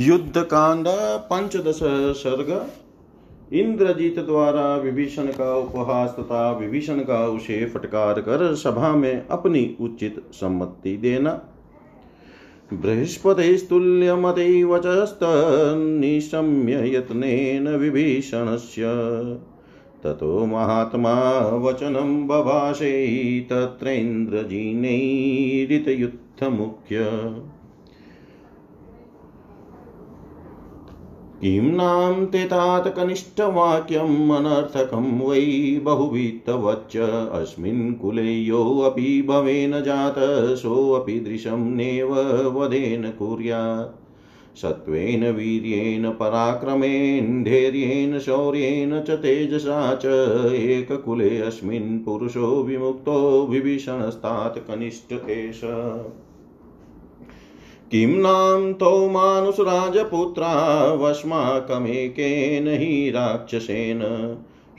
युद्ध कांड पंचदश सर्ग। इंद्रजीत द्वारा विभीषण का उपहास तथा विभीषण का उसे फटकार कर सभा में अपनी उचित सम्मति देना। बृहस्पतिस्तुल्यमते वचस्तन्निशम्य यत्नेन विभीषणस्य। ततो महात्मा वचनं बभाषे तत्रेन्द्रजिनैरितयुद्धमुख्य। किं नाम ते तात कनिष्ठवाक्यम् वै बहुवित्तवच्च। अस्मिन् कुले योऽपि भवेन जात, सोऽपि दृशं नेव वदेन कुर्यात्। सत्त्वेन वीर्येण पराक्रमेण, धैर्येण, शौर्येण च तेजसा च। एककुले अस्मिन् पुरुषो विमुक्तो विभीषणस्तात् कनिष्ठ एष किं नाम तौ मानुषराजपुत्रावस्माकमेकेन हि राक्षसेन।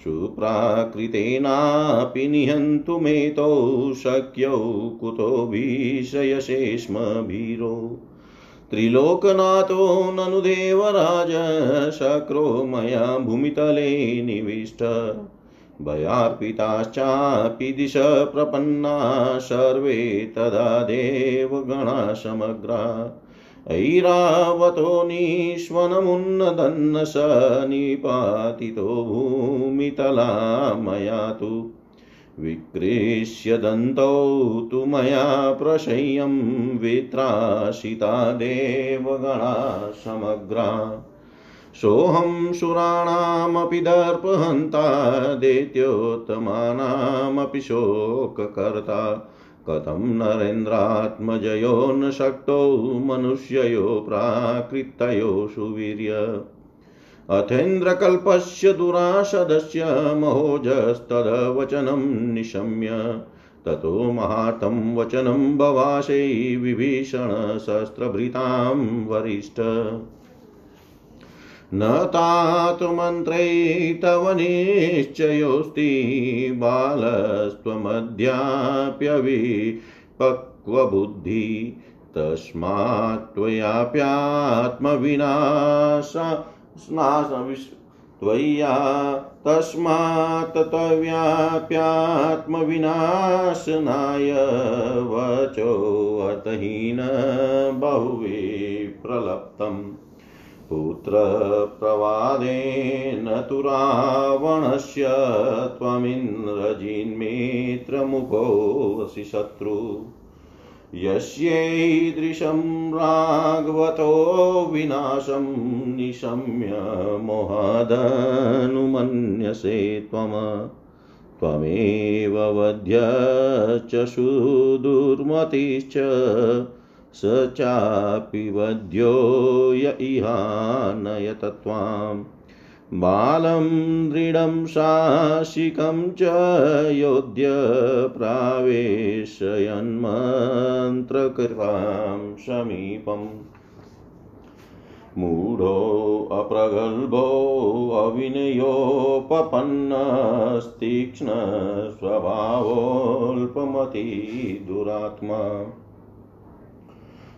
सुप्राकृतेनापि निहन्तुमेतौ शक्यौ कुतो भीषयसे स्म भीरो त्रिलोकनाथो ननु देवराज, शक्रो मया भूमितले निविष्ट। भयार्पिताश्चापि दिश प्रपन्ना सर्वे तदा देवगणा समग्रा ऐरावतो निष्वनमुन्नदन्न स निपातितो भूमितला मया तु। विकृष्य दन्तौ तु मया प्रशय्यं वित्राशिता देवगणा समग्रा सोऽहं सुराणामपि दर्पहन्ता, दैत्योत्तमानामपि शोककर्ता। कथं नरेन्द्रात्मजयो न शक्तो, मनुष्ययो प्राकृतयो सुवीर्य। अथेन्द्रकल्पस्य दुराशदस्य महोजस्तदवचनं निशम्य। ततो महातं वचनं बवाशै विभीषणशस्त्रभृतां वरिष्ठ। न तात मन्त्रै तव निश्चयोऽस्ति बालस्त्वमद्याप्यविपक्वबुद्धि तस्मात् त्वयाप्यात्मविनाश तस्मात् त्वव्याप्यात्मविनाशनाय वचोऽतहीन बहुविप्रलप्तम् पुत्रप्रवादेन तु रावणस्य त्वमिन्द्रजिन्मित्रमुखोऽसि शत्रु। यस्यैदृशं राघवतो विनाशं निशम्य मोहादनुमन्यसे त्वम्। त्वमेव वध्यश्च सुदुर्मतिश्च स चापि वध्यो य इहानयत त्वाम् बालं दृढं शासिकं च योध्य प्रावेशयन्मन्त्रकृतां समीपम्। मूढोऽप्रगल्भोऽविनयोपपन्नस्तीक्ष्णस्वभावोऽल्पमती दुरात्मा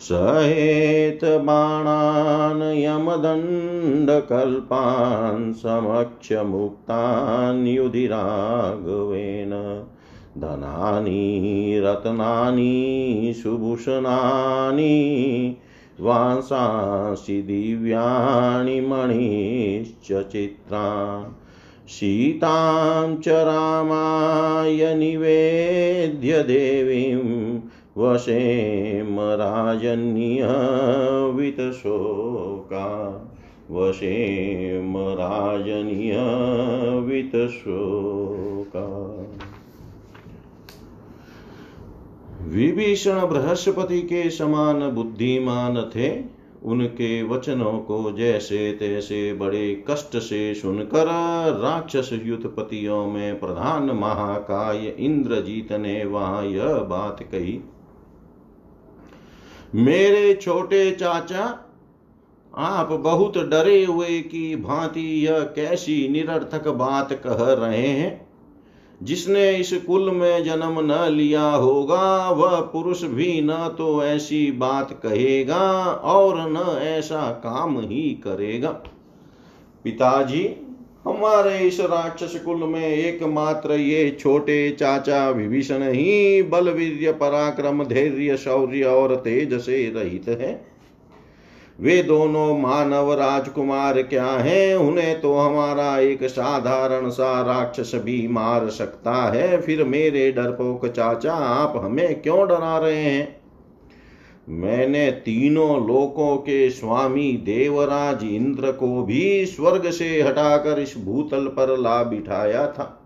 सहेतबाणान् यमदण्डकल्पान् समक्षमुक्तान् युधिराघवेन। धनानि, रत्नानि, सुभूषणानि, वांसांसि, दिव्याणि, मणिश्च, चित्रान्। सीतां च रामाय निवेद्य देवीं वशेम राजन्यवितशोका वशेम राजन्यवितशोका विभीषण बृहस्पति के समान बुद्धिमान थे। उनके वचनों को जैसे तैसे बड़े कष्ट से सुनकर राक्षस युद्धपतियों में प्रधान महाकाय इंद्रजीत ने वहाँ यह बात कही। मेरे छोटे चाचा, आप बहुत डरे हुए की भांति यह कैसी निरर्थक बात कह रहे हैं। जिसने इस कुल में जन्म न लिया होगा, वह पुरुष भी न तो ऐसी बात कहेगा और न ऐसा काम ही करेगा। पिताजी हमारे इस राक्षस कुल में एकमात्र ये छोटे चाचा विभीषण ही बल वीर्य पराक्रम, धैर्य, शौर्य और तेज से रहित है। वे दोनों मानव राजकुमार क्या हैं? उन्हें तो हमारा एक साधारण सा राक्षस भी मार सकता है। फिर मेरे डरपोक चाचा, आप हमें क्यों डरा रहे हैं? मैंने तीनों लोकों के स्वामी देवराज इंद्र को भी स्वर्ग से हटाकर इस भूतल पर ला बिठाया था।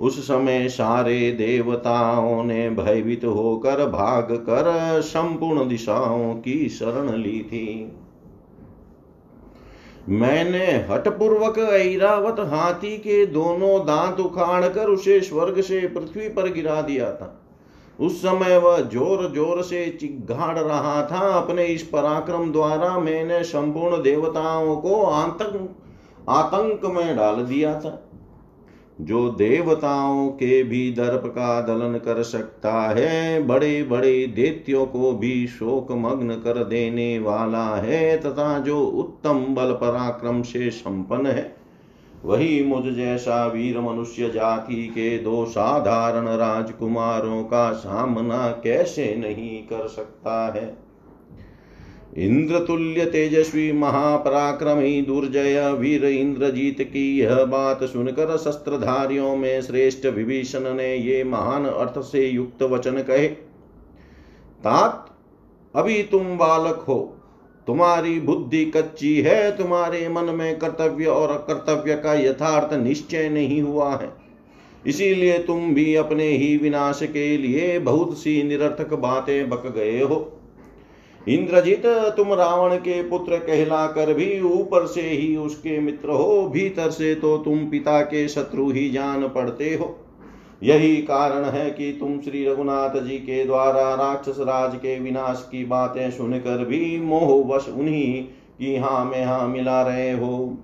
उस समय सारे देवताओं ने भयभीत होकर भाग कर संपूर्ण दिशाओं की शरण ली थी। मैंने हटपूर्वक ऐरावत हाथी के दोनों दांत उखाड़ कर उसे स्वर्ग से पृथ्वी पर गिरा दिया था। उस समय वह ज़ोर ज़ोर से चिघाड़ रहा था। अपने इस पराक्रम द्वारा मैंने संपूर्ण देवताओं को आतंक आतंक में डाल दिया था। जो देवताओं के भी दर्प का दलन कर सकता है बड़े बड़े दैत्यों को भी शोक मग्न कर देने वाला है, तथा जो उत्तम बल पराक्रम से संपन्न है वही मुझ जैसा वीर मनुष्य जाति के दो साधारण राजकुमारों का सामना कैसे नहीं कर सकता है? इंद्रतुल्य तेजस्वी महापराक्रमी दुर्जय वीर इंद्रजीत की यह बात सुनकर शस्त्रधारियों में श्रेष्ठ विभीषण ने ये महान अर्थ से युक्त वचन कहे, तात, अभी तुम बालक हो। तुम्हारी बुद्धि कच्ची है, तुम्हारे मन में कर्तव्य और अकर्तव्य का यथार्थ निश्चय नहीं हुआ है। इसीलिए तुम भी अपने ही विनाश के लिए बहुत सी निरर्थक बातें बक गए हो। इंद्रजित, तुम रावण के पुत्र कहलाकर भी ऊपर से ही उसके मित्र हो, भीतर से तो तुम पिता के शत्रु ही जान पड़ते हो। यही कारण है कि तुम श्री रघुनाथ जी के द्वारा राक्षस राज के विनाश की बातें सुनकर भी मोहवश उन्हीं की हाँ में हाँ मिला रहे हो।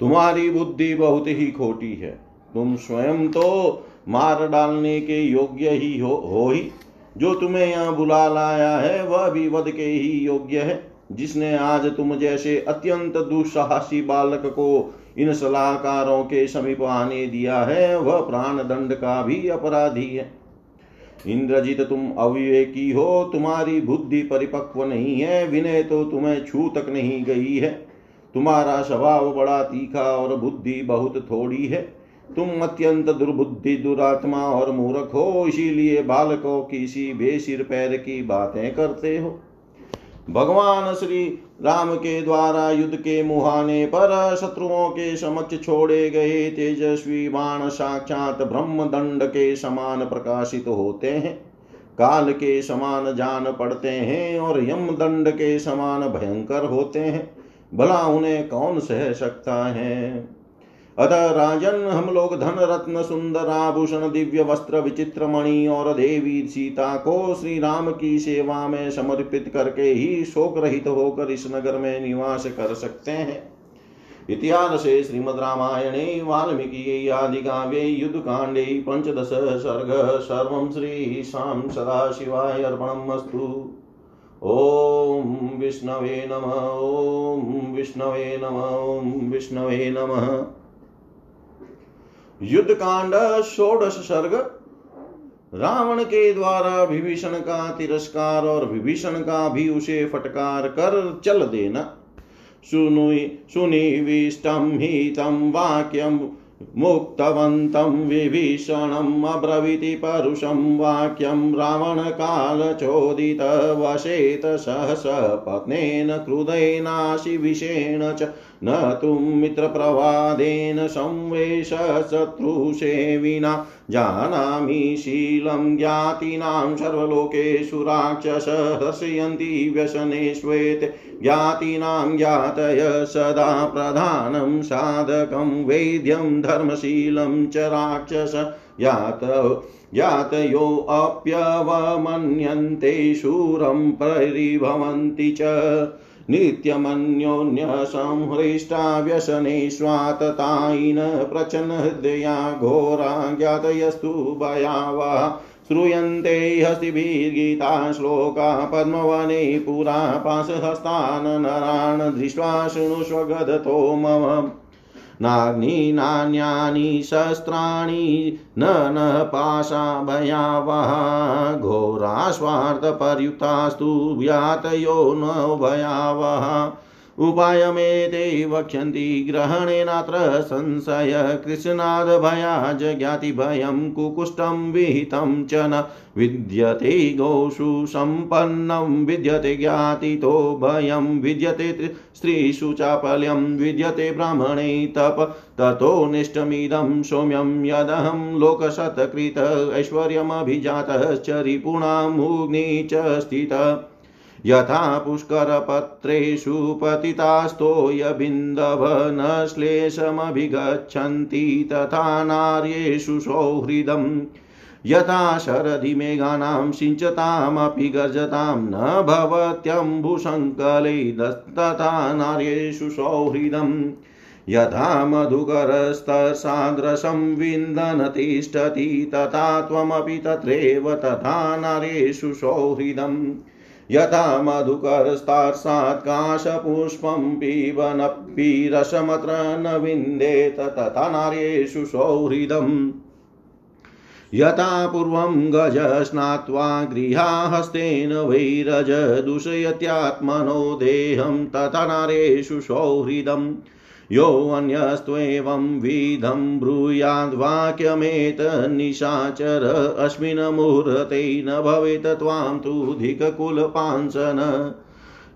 तुम्हारी बुद्धि बहुत ही खोटी है। तुम स्वयं तो मार डालने के योग्य ही हो, हो ही। जो तुम्हें यहाँ बुला लाया है वह भी वध के ही योग्य है। जिसने आज तुम जैसे अत्यंत दुस्साहसी बालक को इन सलाहकारों के समीप आने दिया है, वह प्राण दंड का भी अपराधी है। इंद्रजित, तुम अविवेकी हो, तुम्हारी बुद्धि परिपक्व नहीं है, विनय तो तुम्हें छू तक नहीं गई है। तुम्हारा स्वभाव बड़ा तीखा और बुद्धि बहुत थोड़ी है। तुम अत्यंत दुर्बुद्धि, दुरात्मा और मूर्ख हो, इसीलिए बालकों की सी बेसिर पैर की बातें करते हो। भगवान श्री राम के द्वारा युद्ध के मुहाने पर शत्रुओं के समक्ष छोड़े गए तेजस्वी बाण साक्षात ब्रह्म दंड के समान प्रकाशित होते हैं। काल के समान जान पड़ते हैं और यम दंड के समान भयंकर होते हैं। भला उन्हें कौन सह सकता है? अतः राजन हम लोग धन रत्न सुंदर आभूषण दिव्य वस्त्र विचित्र मणि और देवी सीता को श्री राम की सेवा में समर्पित करके ही शोक रहित होकर इस नगर में निवास कर सकते हैं। इतिहास श्रीमद रामायणे, वाल्मीकि आदि काव्ये, युद्ध कांडे, पंचदश सर्ग, सर्व श्री शाम सदा शिवाय अर्पणमस्तु ॐ विष्णवे नम, ॐ विष्णवे नम, ॐ विष्णवे नमः। युद्ध कांड षोडश सर्ग, रावण के द्वारा विभीषण का तिरस्कार और विभीषण का भी उसे फटकार कर चल देना। सुनुई सुनिविष्टम हितं वाक्यम मुक्तवन्तं विभीषणम् अब्रवीति परुषं वाक्यं रावणकालचोदितवशेत सहस पत्नेन क्रुधेनाशिविषेण च न तुं मित्रप्रवादेन संवेश शत्रुसेविना जानामि शीलं ज्ञातीनां सर्वलोकेषु व्यसने श्वेते ज्ञातीनां ज्ञातय सदा प्रधानं साधकं वैद्यं धर्मशीलं च राक्षस। यात यातयोऽप्यवमन्यन्ते शूरं परिभवन्ति च। नित्यमन्योन्यसंहृष्टा व्यसने स्वाततायिन प्रचनहृदया घोरा ज्ञातयस्तु भयावः श्रूयन्ते हस्तिभिर्गीता श्लोका पद्मवने पुरा पाशहस्तान् नरान् दृष्ट्वा शृणुष्व गदतो मम। नाग्नि नान्यानि शस्त्राणि न न पाशा भयावहा। घोरास्वार्थपर्युक्तास्तु व्यातयो न भयावहा। उपायमेते वक्ष्यन्ति ग्रहणेनात्र संशय। कृष्णादभयाज ज्ञातिभयं कुकुष्ठं विहितं च न। विद्यते गोषु सम्पन्नं, विद्यते ज्ञातितो भयं। विद्यते स्त्रीषु चापल्यं, विद्यते ब्राह्मणे तप। ततोऽनिष्टमिदं सौम्यं, यदहं लोकशतकृत ऐश्वर्यमभिजातश्च रिपूणामुग्नि च स्थितः। यथा पुष्करपत्रेषु पतितास्तोयबिन्दव न श्लेषमभिगच्छन्ति तथा नार्येषु सौहृदम्। यथा शरदि मेघानां सिञ्चतामपि गर्जतां न भवत्यम्बुशङ्कले तथा नार्येषु सौहृदम्। यथा मधुकरस्तसादृशं विन्दन तिष्ठति तथा त्वमपि तत्रैव तथा नारेषु सौहृदम्। यथा मधुकरस्तार्सात् काशपुष्पं पिबनप्पि रसमत्र न विन्देत तथा नार्येषु सौहृदम्। यथा पूर्वं गज स्नात्वा गृहाहस्तेन वैरज दूषयत्यात्मनो देहं तथा नारेषु सौहृदम्। योऽन्यस्त्वेवं विधं ब्रूयाद्वाक्यमेतन्निशाचर अस्मिन् मुहूर्ते न भवेत् त्वां तु धिककुलपांसन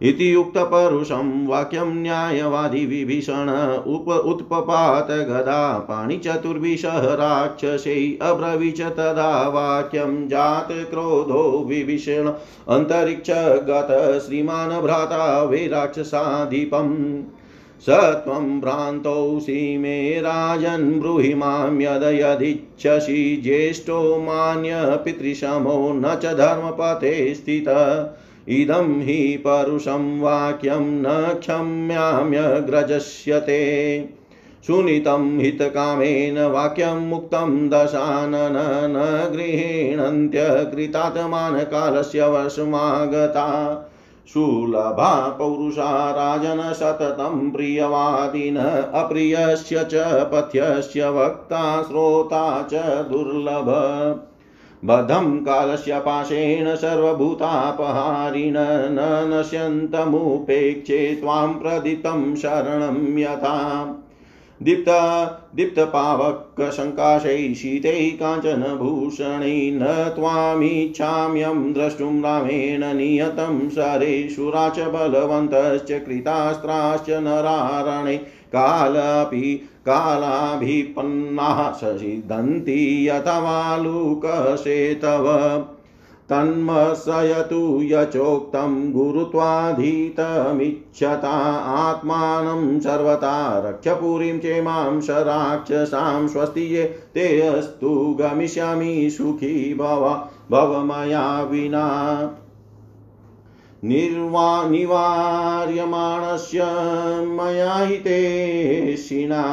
इति युक्तपरुषं वाक्यं न्यायवादिविभीषण उप उत्पपात गदा पाणिचतुर्विशः राक्षसै अब्रवीच तदा वाक्यं जात क्रोधो विभीषण अन्तरिक्षगत श्रीमान् भ्राता वै राक्षसाधिपम्। स त्वं भ्रान्तोऽसि मे राजन् ब्रूहि माँ यदयदिच्छसि, ज्येष्ठो मान्यपितृशमो न च धर्मपथे स्थित। इदं हि परुषं वाक्यं न क्षम्याम्यग्रजस्यते सुनीतं हितकामेन वाक्यं मुक्तं दशानन न गृहीणन्त्यकृतात्मानकालस्य वशमागता। सुलभा पौरुषा राजन सततं प्रियवादिन, अप्रियस्य च पथ्यस्य वक्ता, श्रोता च दुर्लभ। बधं कालस्य पाशेन सर्वभूतापहारिण, न नश्यन्तमुपेक्षे त्वां प्रदितं शरणं यथा। दीप्त दीप्तपावकशङ्काशैः शीतैः काञ्चनभूषणै न त्वामीच्छाम्यं द्रष्टुं रामेण नियतं शरेषुरा च बलवन्तश्च कृतास्त्राश्च नरारणे। कालापि, कालाभिपन्नाः ससिद्धन्ति यथवालुकसेतव तन्मसयतु यचोक्तं गुरुत्वाधीतमिच्छता आत्मानं सर्वथा रक्षपुरीं चेमां स स्वस्ति ये, ते अस्तु गमिष्यामि सुखी भव भव मया विना। निर्वा, निवार्यमाणस्य मया हितेशिना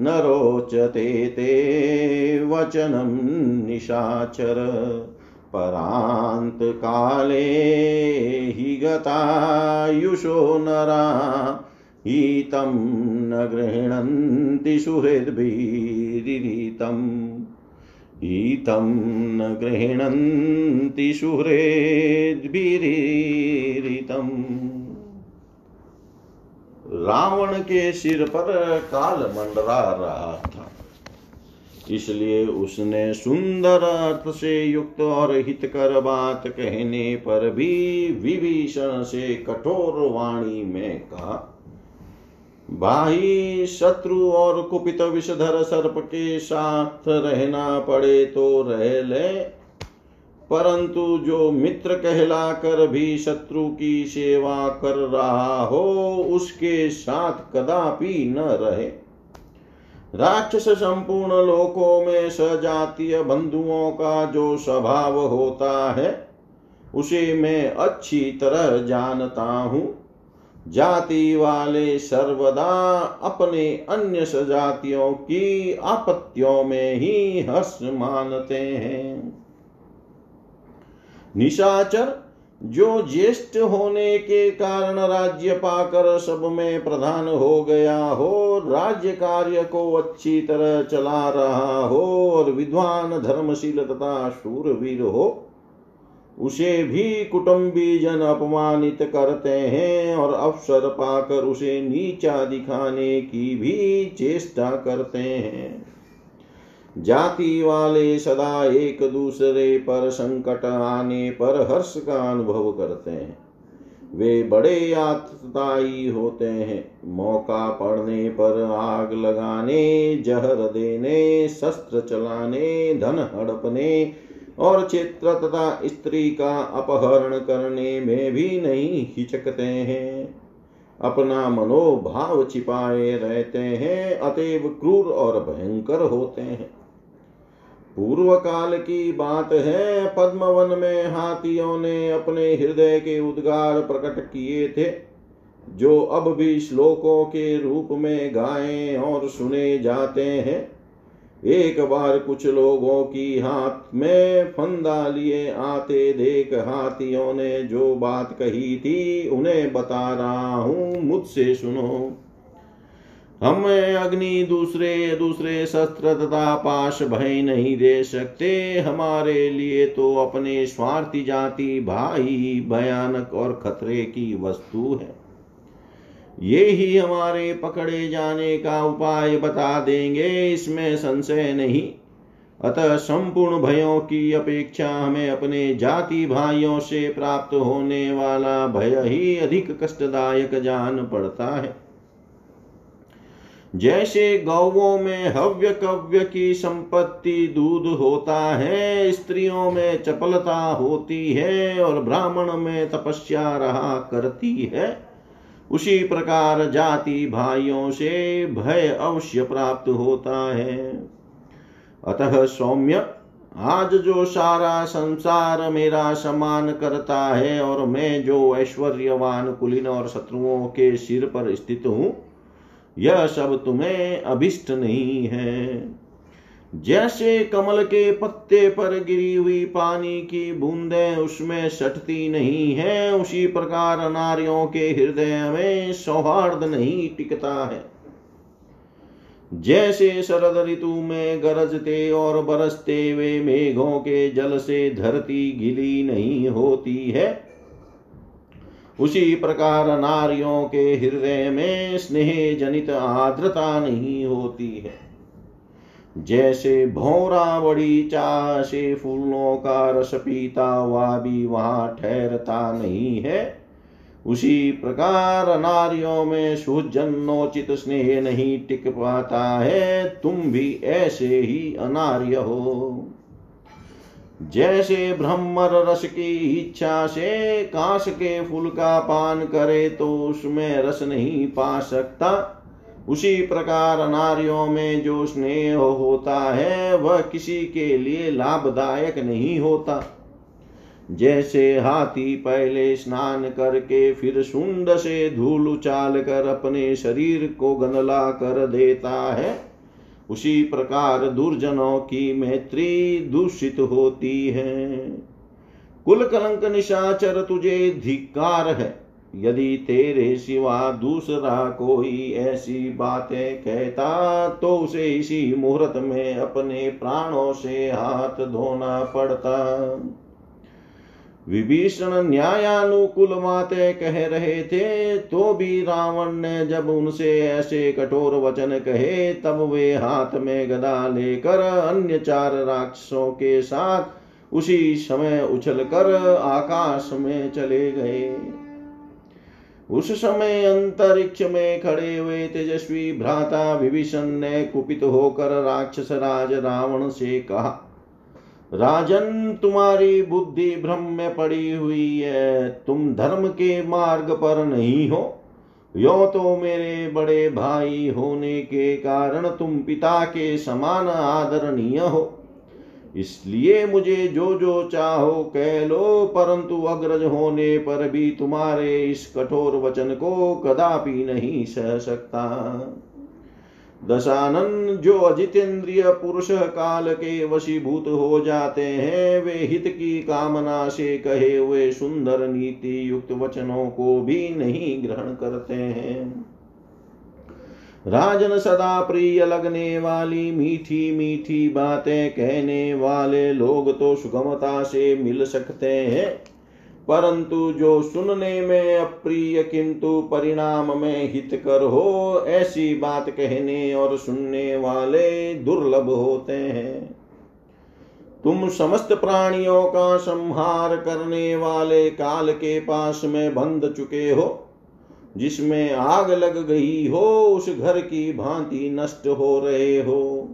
न रोचते ते वचनं निशाचर। परान्तकाले हि गतायुषो नरा, हितं न गृह्णन्ति सुहृद्भिरीरितम् हितं न गृह्णन्ति सुहृद्भिरीरितम् रावण के सिर पर काल मंडरा रहा। इसलिए उसने सुंदर अर्थ से युक्त और हितकर बात कहने पर भी विभीषण से कठोर वाणी में कहा, भाई, शत्रु और कुपित विषधर सर्प के साथ रहना पड़े तो रह ले, परंतु जो मित्र कहला कर भी शत्रु की सेवा कर रहा हो, उसके साथ कदापि न रहे। राक्षस संपूर्ण लोकों में सजातीय बंधुओं का जो स्वभाव होता है, उसे मैं अच्छी तरह जानता हूँ। जाति वाले सर्वदा अपने अन्य सजातियों की आपत्तियों में ही हर्ष मानते हैं। निशाचर जो ज्येष्ठ होने के कारण राज्य पाकर सब में प्रधान हो गया हो, राज्य कार्य को अच्छी तरह चला रहा हो और विद्वान, धर्मशील तथा शूरवीर हो, उसे भी कुटुंबी जन अपमानित करते हैं और अवसर पाकर उसे नीचा दिखाने की भी चेष्टा करते हैं। जाति वाले सदा एक दूसरे पर संकट आने पर हर्ष का अनुभव करते हैं। वे बड़े आतताई होते हैं। मौका पड़ने पर आग लगाने, जहर देने, शस्त्र चलाने, धन हड़पने और क्षेत्र तथा स्त्री का अपहरण करने में भी नहीं हिचकते हैं। अपना मनोभाव छिपाए रहते हैं, अतएव क्रूर और भयंकर होते हैं। पूर्व काल की बात है, पद्मवन में हाथियों ने अपने हृदय के उद्गार प्रकट किए थे, जो अब भी श्लोकों के रूप में गाए और सुने जाते हैं। एक बार कुछ लोगों की हाथ में फंदा लिए आते देख हाथियों ने जो बात कही थी, उन्हें बता रहा हूँ, मुझसे सुनो। हम अग्नि दूसरे दूसरे शस्त्र तथा पाश भय नहीं दे सकते। हमारे लिए तो अपने स्वार्थी जाति भाई भयानक और खतरे की वस्तु है। ये ही हमारे पकड़े जाने का उपाय बता देंगे, इसमें संशय नहीं। अतः संपूर्ण भयों की अपेक्षा हमें अपने जाति भाइयों से प्राप्त होने वाला भय ही अधिक कष्टदायक जान पड़ता है। जैसे गौवों में हव्य कव्य की संपत्ति दूध होता है, स्त्रियों में चपलता होती है और ब्राह्मण में तपस्या रहा करती है, उसी प्रकार जाति भाइयों से भय अवश्य प्राप्त होता है। अतः सौम्य, आज जो सारा संसार मेरा सम्मान करता है और मैं जो ऐश्वर्यवान कुलीन और शत्रुओं के सिर पर स्थित हूँ यह सब तुम्हें अभिष्ट नहीं है। जैसे कमल के पत्ते पर गिरी हुई पानी की बूंदें उसमें सटती नहीं है, उसी प्रकार नारियों के हृदय में सौहार्द नहीं टिकता है। जैसे शरद ऋतु में गरजते और बरसते वे मेघों के जल से धरती गिली नहीं होती है उसी प्रकार नारियों के हृदय में स्नेह जनित आर्द्रता नहीं होती है। जैसे भौरा बड़ी चाह से फूलों का रस पीता हुआ भी वहाँ ठहरता नहीं है, उसी प्रकार नारियों में सुजन्नोचित स्नेह नहीं टिक पाता है, तुम भी ऐसे ही अनार्य हो। जैसे ब्रह्मर रस की इच्छा से काश के फूल का पान करे तो उसमें रस नहीं पा सकता। उसी प्रकार नारियों में जो स्नेह होता है, वह किसी के लिए लाभदायक नहीं होता। जैसे हाथी पहले स्नान करके फिर सुंड से धूल उचाल कर अपने शरीर को गंदला कर देता है उसी प्रकार दुर्जनों की मैत्री दूषित होती है। कुल कलंक निशाचर तुझे धिकार है। यदि तेरे सिवा दूसरा कोई ऐसी बातें कहता तो उसे इसी मुहूर्त में अपने प्राणों से हाथ धोना पड़ता। विभीषण न्यायानुकूल बातें कह रहे थे तो भी रावण ने जब उनसे ऐसे कठोर वचन कहे, तब वे हाथ में गदा लेकर अन्य चार राक्षसों के साथ उसी समय उछलकर आकाश में चले गए। उस समय अंतरिक्ष में खड़े हुए तेजस्वी भ्राता विभीषण ने कुपित होकर राक्षस राज रावण से कहा राजन, तुम्हारी बुद्धि भ्रम में पड़ी हुई है। तुम धर्म के मार्ग पर नहीं हो। यो तो मेरे बड़े भाई होने के कारण तुम पिता के समान आदरणीय हो। इसलिए मुझे जो जो चाहो कह लो, परंतु अग्रज होने पर भी तुम्हारे इस कठोर वचन को कदापि नहीं सह सकता। दशानन जो अजितेंद्रिय पुरुष काल के वशीभूत हो जाते हैं, वे हित की कामना से कहे हुए सुंदर नीति युक्त वचनों को भी नहीं ग्रहण करते हैं। राजन सदा प्रिय लगने वाली मीठी मीठी बातें कहने वाले लोग तो सुगमता से मिल सकते हैं। परंतु जो सुनने में अप्रिय किंतु परिणाम में हितकर हो, ऐसी बात कहने और सुनने वाले दुर्लभ होते हैं। तुम समस्त प्राणियों का संहार करने वाले काल के पास में बंध चुके हो, जिसमें आग लग गई हो, उस घर की भांति नष्ट हो रहे हो।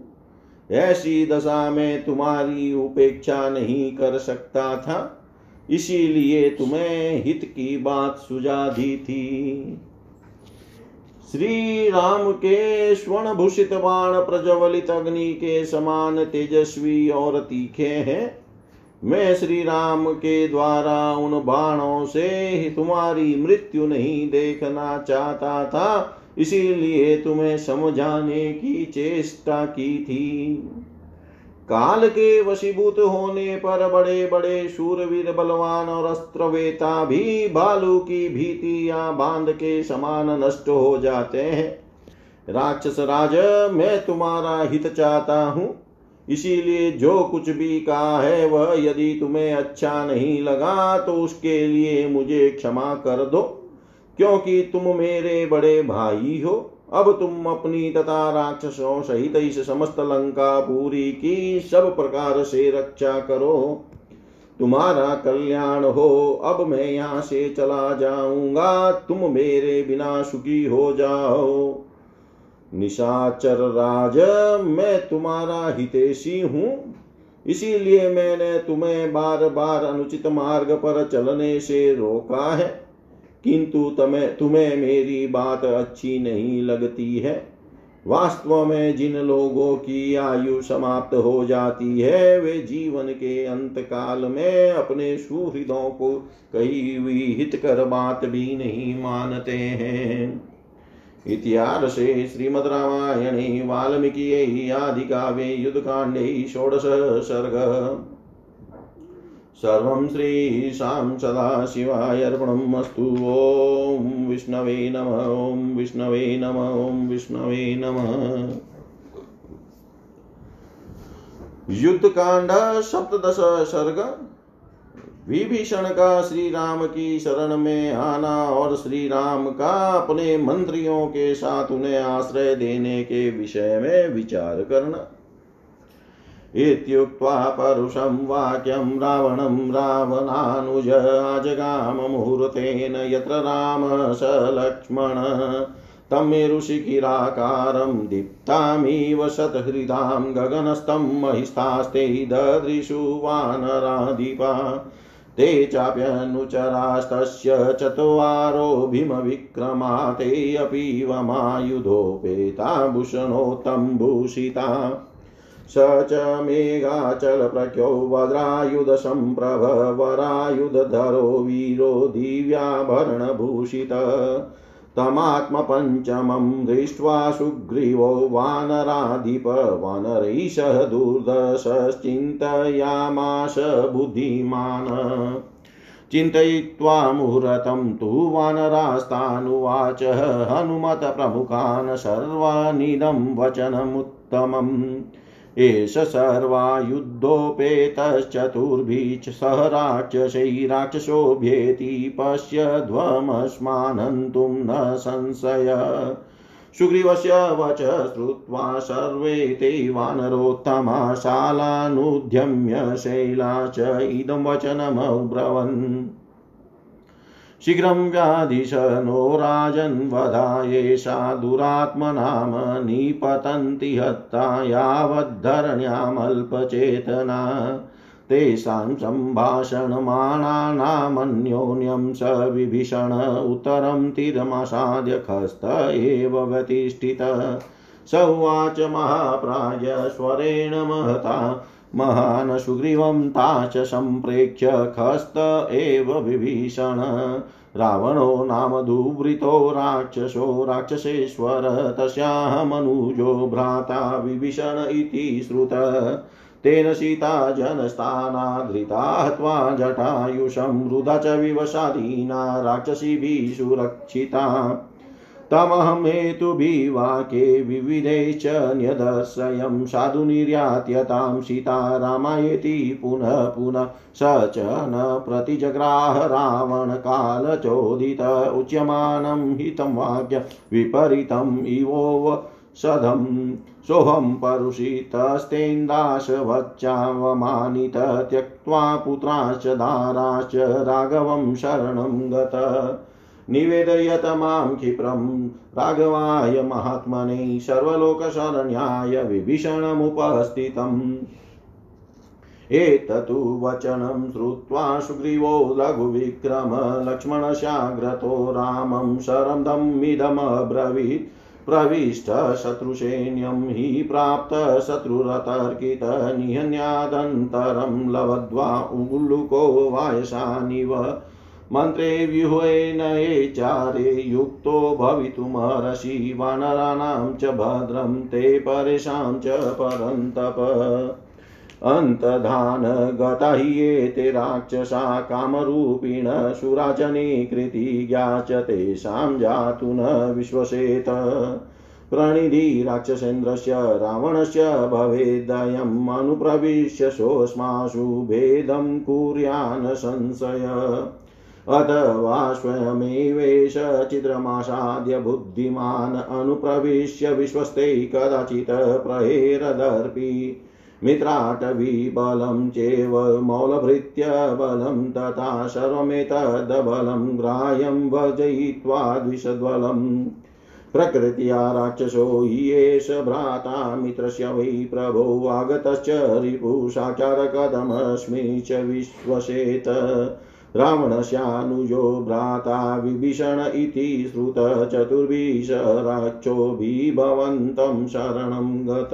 ऐसी दशा में तुम्हारी उपेक्षा नहीं कर सकता था। इसीलिए तुम्हें हित की बात सुझा दी थी। श्री राम के स्वर्ण भूषित बाण प्रज्वलित अग्नि के समान तेजस्वी और तीखे हैं। मैं श्री राम के द्वारा उन बाणों से ही तुम्हारी मृत्यु नहीं देखना चाहता था, इसीलिए तुम्हें समझाने की चेष्टा की थी। काल के वशीभूत होने पर बड़े बड़े शूरवीर बलवान और अस्त्रवेता भी भालू की भीति या बाँध के समान नष्ट हो जाते हैं। राक्षस राज, मैं तुम्हारा हित चाहता हूँ। इसीलिए जो कुछ भी कहा है, वह यदि तुम्हें अच्छा नहीं लगा तो उसके लिए मुझे क्षमा कर दो, क्योंकि तुम मेरे बड़े भाई हो। अब तुम अपनी तथा राक्षसों सहित इस समस्त लंका पूरी की सब प्रकार से रक्षा करो। तुम्हारा कल्याण हो, अब मैं यहाँ से चला जाऊँगा। तुम मेरे बिना सुखी हो जाओ। निशाचर राज, मैं तुम्हारा हितेशी हूँ। इसीलिए मैंने तुम्हें बार बार अनुचित मार्ग पर चलने से रोका है। किंतु तुम्हें तुम्हें मेरी बात अच्छी नहीं लगती है। वास्तव में जिन लोगों की आयु समाप्त हो जाती है, वे जीवन के अंत काल में अपने सुहृदों को कही हुई हितकर बात भी नहीं मानते हैं। इतिहास श्रीमद इतिहासे श्रीमद् रामायणे वाल्मीकियै आदिकाव्ये युद्धकाण्डे षोडश सर्ग सर्वं श्रीशां सदाशिवाय अर्पणम् ॐ विष्णवे नम, ॐ विष्णवे नम, ॐ विष्णवे नमः। युद्धकांड, सप्तदश सर्ग, विभीषण का श्री राम की शरण में आना और श्री राम का अपने मंत्रियों के साथ उन्हें आश्रय देने के विषय में विचार करना। इत्युक्त्वा परुषं वाक्यं रावणं रावणानुज आजगाममुहूर्तेन यत्र राम स लक्ष्मण तमेरुशिखिराकारं दीप्तामिव शतहृदां गगनस्थं महिस्तास्ते ददृशु वानराधिपा। ते चाप्यनुचरास्तस्य चत्वारो भीमविक्रमा ते अपि वमायुधोपेता भूषणोत्तम्भूषिता स च मेघाचलप्रख्यो वज्रायुधसम्प्रभवरायुधधरो वीरो दिव्याभरणभूषित तमात्मपञ्चमं दृष्ट्वा सुग्रीवो वानराधिप वानरैषः दुर्दशश्चिन्तयामाश बुद्धिमान्। चिन्तयित्वा मुहूर्तं तु वानरास्तानुवाच हनुमतप्रमुखान् सर्वानिदं वचनमुत्तमम्। एष सर्वायुद्धोपेतश्चतुर्भिः सह राक्षसोऽभ्येति पश्यध्वमस्मानन्तुं न संशय। सुग्रीवस्य वच श्रुत्वा सर्वे ते वानरोत्तमा शालानुद्यम्य शैला च इदं वचनमब्रवन्। शीघ्रं व्याधिशनो राजन्वधायेषा दुरात्मनाम निपतन्ति हत्ता यावद्धरण्यामल्पचेतना। तेषां सम्भाषणमानानामन्योन्यं स विभीषण उत्तरं तिरमासाद्य एव व्यतिष्ठित। स उवाच महाप्राय स्वरेण महता महान् सुग्रीवं ता च सम्प्रेक्ष्य खस्त एव विभीषण। रावणो नाम दुवृतो राक्षसो राक्षसेश्वर तस्याहमनुजो भ्राता विभीषण इति श्रुत। तेन सीता जनस्थानाधृता हत्वा जटायुषं रुदा च विवशादीना राक्षसीभिः सुरक्षिता। तमहं हेतुभिवाके विविधैश्च न्यदर्शयं साधु निर्यात्यतां सीता रामायति पुनः पुनः स च न प्रतिजग्राह रावणकालचोदित उच्यमानं हितं वाक्य विपरीतम् इवोव सदम् सोऽहं परुषितस्तेन्दाशवच्चावमानित त्यक्त्वा पुत्राश्च दाराश्च राघवं शरणं गत निवेदयत माँ क्षिप्रं राघवाय महात्मने सर्वलोकशरण्याय विभीषणमुपस्थितम्। एतत्तु वचनं श्रुत्वा सुग्रीवो लघुविक्रम लक्ष्मणशाग्रतो रामं शरदमिदमब्रवीत् प्रविष्टशत्रुसैन्यं हि प्राप्तशत्रुरतर्कित निहन्यादन्तरं लब्ध्वा उल्लुको वायसानिव मन्त्रे व्यूहेन ये चारे युक्तो भवितुमर्हसि वानराणां च भद्रं ते परेषां च परन्तप। अन्तधान गता हि एते राक्षसा कामरूपिण सुराजने कृतिज्ञा च तेषां जातु न विश्वसेत। प्रणिधि राक्षसेन्द्रस्य रावणस्य भवेदयम् अनुप्रविश्य सोऽस्मासु भेदं कुर्यान् संशय। अथवा स्वयमेवेश चित्रमासाद्य बुद्धिमान् अनुप्रविश्य विश्वस्ते कदाचित् प्रहेरदर्पि। मित्राटवीबलं चेव मौलभृत्य बलं तथा सर्वमेतदबलं ग्राह्यं भजयित्वा द्विषद्बलम् प्रकृत्या राक्षसो एष भ्राता मित्रस्य वै प्रभो आगतश्च रिपु साचारकथमस्मि च विश्वसेत। रावणस्यानुजो भ्राता विभीषण इति श्रुत चतुर्भिः राक्षोभिभवन्तं शरणं गत।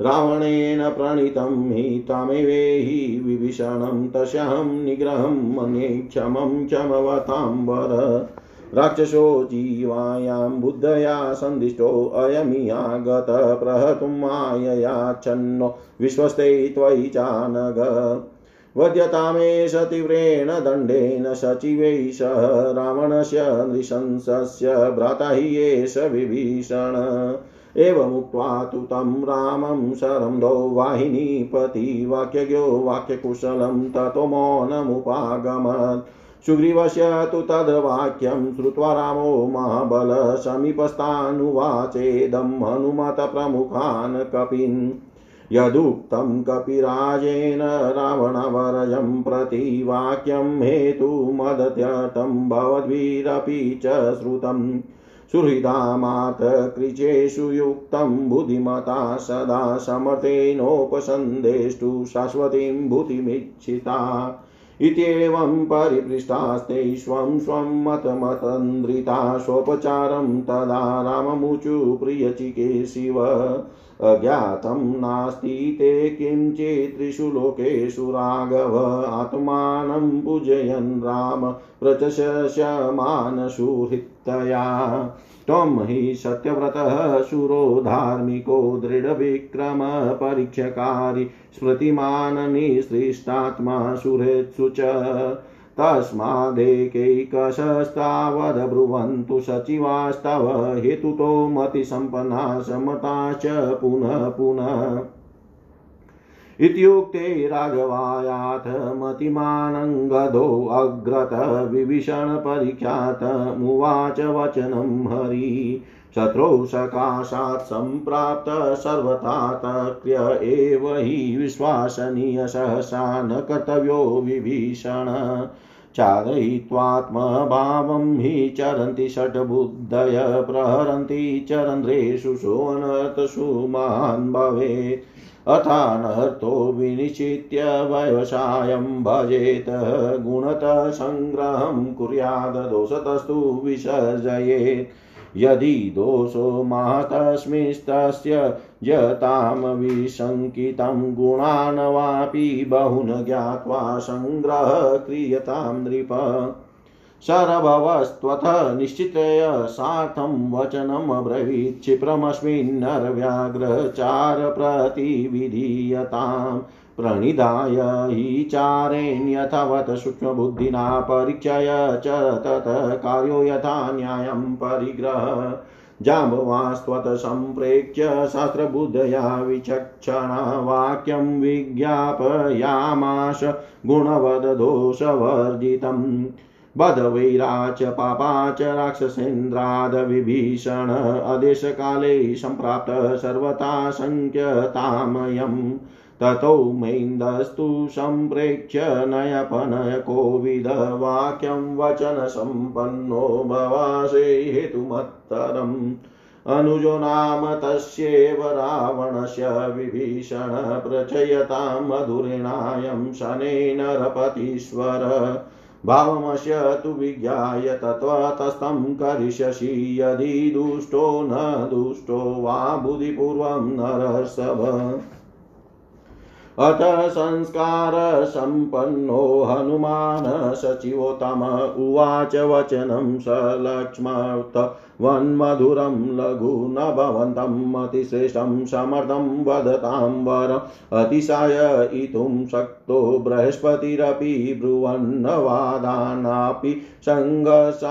रावणेन प्रणीतं हि त्वमेवेहि विभीषणं तस्याहं निग्रहं मन्ये क्षमं क्षमवताम्बर राक्षसो जीवायां बुद्धया सन्दिष्टोऽयमियागत प्रहतुं माययाच्छन्नो विश्वस्ते त्वयि चानग। वध्यतामेष तीव्रेण दण्डेन सचिवैः सह रावणस्य नृशंसस्य भ्राता हि एष विभीषण। एवमुक्त्वा तु तं रामं शरन्दो वाहिनीपति वाक्यज्ञो वाक्यकुशलं ततो मौनमुपागमत् सुग्रीवस्य तु तद्वाक्यं श्रुत्वा रामो महाबल समीपस्थानुवाचेदं हनुमतप्रमुखान् कपिन्। यदुक्तं कपिराजेन रावणवरजं प्रति वाक्यं हेतुमदत्यर्थं भवद्भिरपि च श्रुतम् सुहृदामात कृचेषु युक्तं बुद्धिमता सदा समर्थेनोपसन्देष्टु शाश्वतीं भूतिमिच्छिता इत्येवं परिपृष्टास्ते स्वं स्वं मतमतन्द्रिता स्वोपचारं तदा राममुचु प्रियचिके शिव। अज्ञातं नास्ति ते किञ्चित्त्रिषु लोकेषु राघव आत्मानं पूजयन् राम प्रचशमानसुहृत्तया त्वं हि सत्यव्रतः शूरो धार्मिको दृढविक्रम परीक्षकारी स्मृतिमान् निसृष्टात्मा च। तस्मादेकैकशस्तावद्ब्रुवन्तु सचिवास्तव हेतुतो मतिसम्पन्ना समता च पुनः पुनः। इत्युक्ते राघवायाथ मतिमानङ्गधोऽग्रत विभीषणपरीक्षातमुवाच वचनं हरि। शत्रौ सकाशात् सम्प्राप्त सर्वथा तक्र्य एव हि विश्वासनीय सहसा न कर्तव्यो विभीषण। चारयित्वात्मभावं हि चरन्ति षड्बुद्धय, प्रहरन्ति चरन्द्रेषु सोऽनर्थसु महान् भवेत्। अथानर्थो विनिश्चित्य व्यवसायं भजेत गुणतः सङ्ग्रहं कुर्याददोषतस्तु विसर्जयेत्। यदि दोषो महतस्मिस्तस्य यतां विशङ्कितं गुणान् वापि बहुन् ज्ञात्वा सङ्ग्रहः क्रियतां नृप। सरभवस्त्वथ निश्चितय सार्थं वचनमब्रवीत् क्षिप्रमस्मिन्नर्व्याघ्रचारप्रतिविधीयताम् प्रणिधाय हि चारेण्यथवत् सूक्ष्मबुद्धिना परीक्षय च तत् कार्यो यथा न्यायं परिग्रह। जाम्बवास्त्वत् सम्प्रेक्ष्य शास्त्रबुद्धया विचक्षण वाक्यं विज्ञापयामाश गुणवददोषवर्जितम् बधवैराच पापाच राक्षसेन्द्रादविभीषण अदेशकाले सम्प्राप्त सर्वथा सङ्ख्यतामयम् ततो मैन्दस्तु सम्प्रेक्ष्य नयपनय कोविदवाक्यं वचनसम्पन्नो भवासे हेतुमत्तरम्। अनुजो नाम तस्येव रावणस्य विभीषण प्रचयतां मधुरेणायं शनेन रपतीश्वर भावमस्य तु विज्ञाय तत्त्वतस्तं करिष्यसि यदि दुष्टो न दुष्टो वा बुधिपूर्वं नरसभ अथ संस्कारसम्पन्नो हनुमान् सचिवोत्तम उवाच वचनं सलक्ष्मत वन्मधुरं लघु न भवन्तम् अतिश्रेष्ठं समर्थं वदतां वरम् अतिशाययितुं शक्तो बृहस्पतिरपि ब्रुवन्नवादानापि सङ्घर्षानाधिक्यान्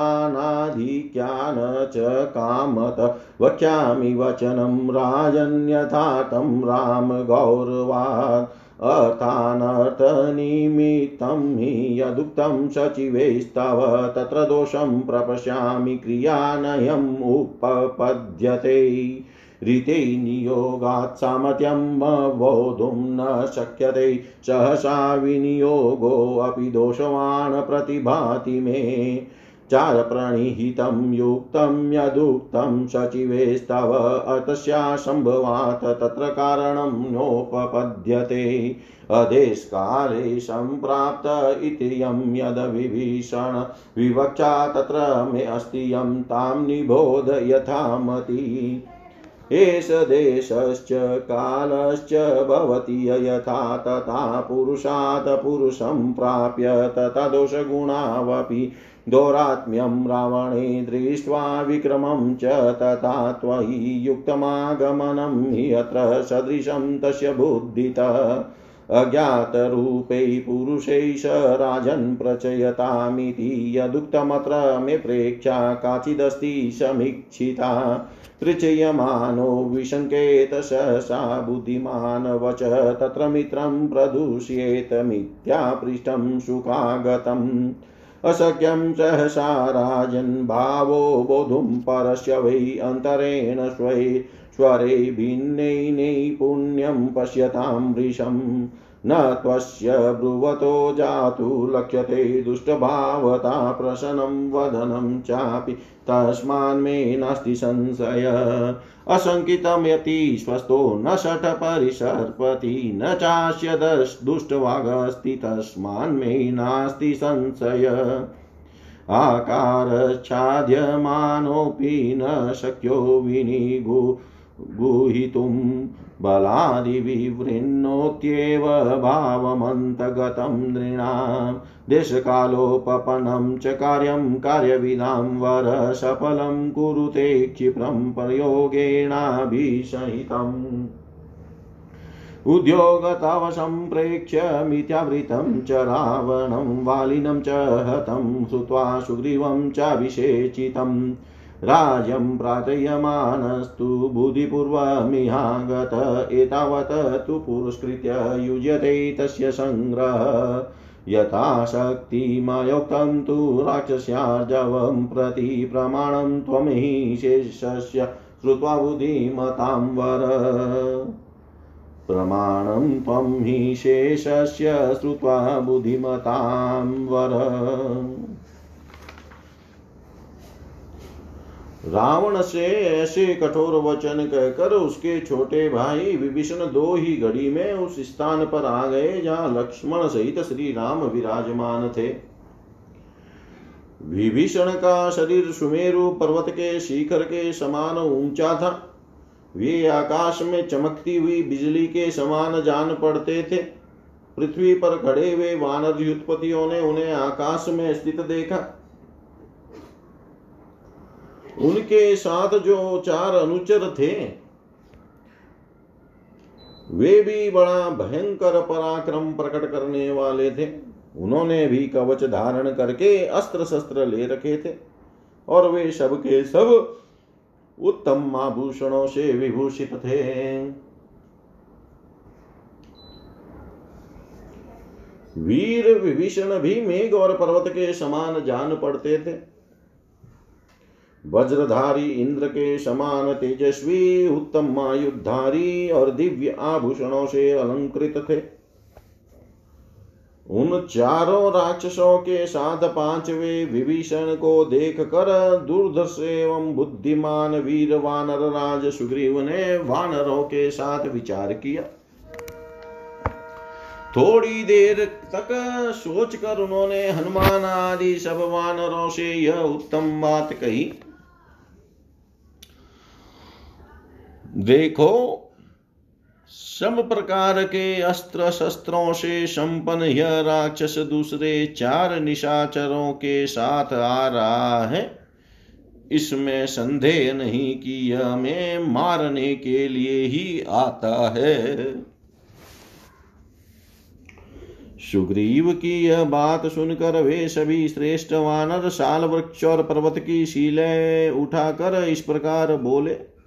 च कामत वक्ष्यामि वचनं राजन्यथार्थं रामगौरवात् अर्थानर्थनिमित्तं हि यदुक्तं सचिवैस्तव तत्र दोषं प्रपश्यामि क्रियानयम् उपपद्यते। ऋते नियोगात् सामर्थ्यं वोढुं न शक्यते। सहसा विनियोगोऽपि दोषवान् प्रतिभाति मे। चारप्रणिहितं युक्तं यदुक्तं सचिवेस्तव अतस्यासम्भवात् तत्र कारणं नोपपद्यते। अदेशकाले सम्प्राप्त इत्ययं यद्विभीषण विवक्षा तत्र मे अस्ति यं तां निबोध यथामति। एष देशश्च कालश्च भवति यथा तथा पुरुषात् पुरुषं प्राप्य तथा दोषगुणावपि दोरात्म्यं रावणे दृष्ट्वा विक्रमं च तथा त्वयि युक्तमागमनं हि अत्र सदृशं तस्य बुद्धितः। अज्ञातरूपै पुरुषैष राजन् प्रचयतामिति यदुक्तमत्र मे प्रेक्षा काचिदस्ति समीक्षिता। पृच्छयमानो विशङ्केत सहसा बुद्धिमान् वच तत्र मित्रं प्रदूष्येत मिथ्या पृष्ठं सुखागतम् अशक्यं सहसा राजन् भावो बोधुं परस्य वै अन्तरेण स्वै स्वरे भिन्न पुण्यं पश्यतां वृषम्। न त्वस्य ब्रुवतो जातु लक्ष्यते दुष्टभावता प्रसन्नं वदनं चापि तस्मान्मे नास्ति संशय। अशङ्कितं यति स्वस्तो न शठ परिसर्पति न चास्य दुष्टवागस्ति तस्मान्मे नास्ति संशय। आकारच्छाद्यमानोऽपि न शक्यो विनिगु गुहितुं बलादिविवृण्णोत्येव भावमन्तगतं नृणां। देशकालोपपनं च कार्यं कार्यविदां वर सफलं कुरुते क्षिप्रं प्रयोगेणाभिसहितम्। उद्योगतव सम्प्रेक्ष्य मिथ्यावृतं च रावणं, वालिनं च हतं, श्रुत्वा सुग्रीवं चाभिषेचितम् राज्यं प्रार्थयमानस्तु बुधिपूर्वमिहागत एतावत् तु पुरस्कृत्य युज्यते तस्य सङ्ग्रह यथाशक्तिमयोक्तं तु राक्षस्यार्जवं प्रति प्रमाणं त्वमहि शेषस्य श्रुत्वा बुद्धिमतां वर। प्रमाणं त्वं हि शेषस्य श्रुत्वा बुद्धिमतां वर। रावण से ऐसे कठोर वचन कहकर उसके छोटे भाई विभीषण दो ही घड़ी में उस स्थान पर आ गए जहाँ लक्ष्मण सहित श्री राम विराजमान थे। विभीषण का शरीर सुमेरु पर्वत के शिखर के समान ऊँचा था। वे आकाश में चमकती हुई बिजली के समान जान पड़ते थे। पृथ्वी पर खड़े हुए वानर युद्धपतियों ने उन्हें आकाश में स्थित देखा। उनके साथ जो चार अनुचर थे, वे भी बड़ा भयंकर पराक्रम प्रकट करने वाले थे। उन्होंने भी कवच धारण करके अस्त्र शस्त्र ले रखे थे और वे सब के सब उत्तम आभूषणों से विभूषित थे। वीर विभीषण भी मेघ और पर्वत के समान जान पड़ते थे। वज्रधारी इंद्र के समान तेजस्वी, उत्तम आयुधारी और दिव्य आभूषणों से अलंकृत थे। उन चारों राक्षसों के साथ पांचवे विभीषण को देख कर दुर्धर्ष एवं बुद्धिमान वीर वानर राज सुग्रीव ने वानरों के साथ विचार किया। थोड़ी देर तक सोचकर उन्होंने हनुमान आदि सब वानरों से यह उत्तम बात कही। देखो सब प्रकार के अस्त्र शस्त्रों से संपन्न यह राक्षस दूसरे चार निशाचरों के साथ आ रहा है। इसमें संदेह नहीं कि यह हमें मारने के लिए ही आता है। सुग्रीव की यह बात सुनकर वे सभी श्रेष्ठ वानर साल वृक्ष और पर्वत की शीले उठाकर इस प्रकार बोले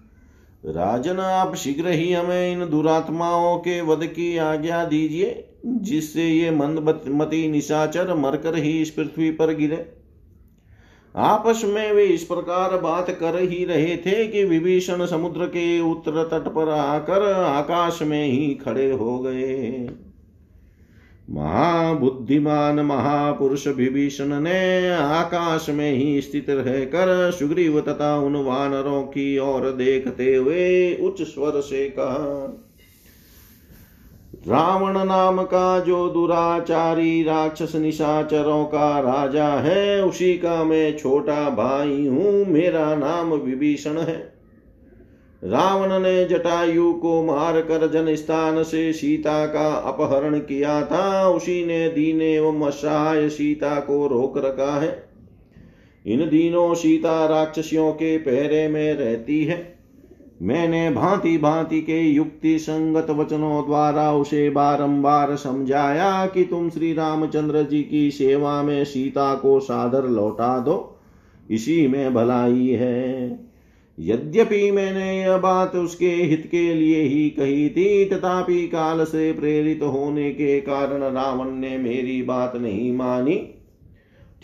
राजन, आप शीघ्र ही हमें इन दुरात्माओं के वध की आज्ञा दीजिए, जिससे ये मंदमती निशाचर मरकर ही इस पृथ्वी पर गिरे। आपस में वे इस प्रकार बात कर ही रहे थे कि विभीषण समुद्र के उत्तर तट पर आकर आकाश में ही खड़े हो गए। महाबुद्धिमान महापुरुष विभीषण ने आकाश में ही स्थित रहकर सुग्रीव तथा उन वानरों की ओर देखते हुए उच्च स्वर से कहा, रावण नाम का जो दुराचारी राक्षस निशाचरों का राजा है, उसी का मैं छोटा भाई हूँ, मेरा नाम विभीषण है। रावण ने जटायु को मार कर जन स्थान से सीता का अपहरण किया था। उसी ने दीन एवं असहाय सीता को रोक रखा है। इन दिनों सीता राक्षसियों के पहरे में रहती है। मैंने भांति भांति के युक्ति संगत वचनों द्वारा उसे बारंबार समझाया कि तुम श्री रामचंद्र जी की सेवा में सीता को सादर लौटा दो। इसी में भलाई है। यद्यपि मैंने यह बात उसके हित के लिए ही कही थी, तथापि काल से प्रेरित होने के कारण रावण ने मेरी बात नहीं मानी।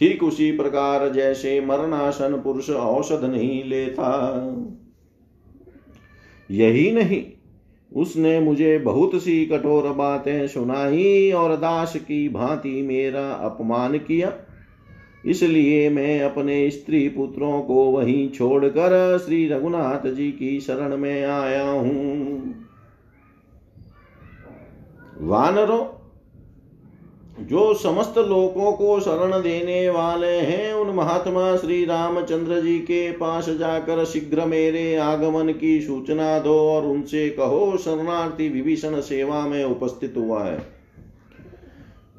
ठीक उसी प्रकार जैसे मरणासन पुरुष औषध नहीं लेता। यही नहीं, उसने मुझे बहुत सी कठोर बातें सुनाई और दास की भांति मेरा अपमान किया। इसलिए मैं अपने स्त्री पुत्रों को वहीं छोड़कर श्री रघुनाथ जी की शरण में आया हूँ। वानरों, जो समस्त लोगों को शरण देने वाले हैं, उन महात्मा श्री रामचंद्र जी के पास जाकर शीघ्र मेरे आगमन की सूचना दो और उनसे कहो, शरणार्थी विभीषण सेवा में उपस्थित हुआ है।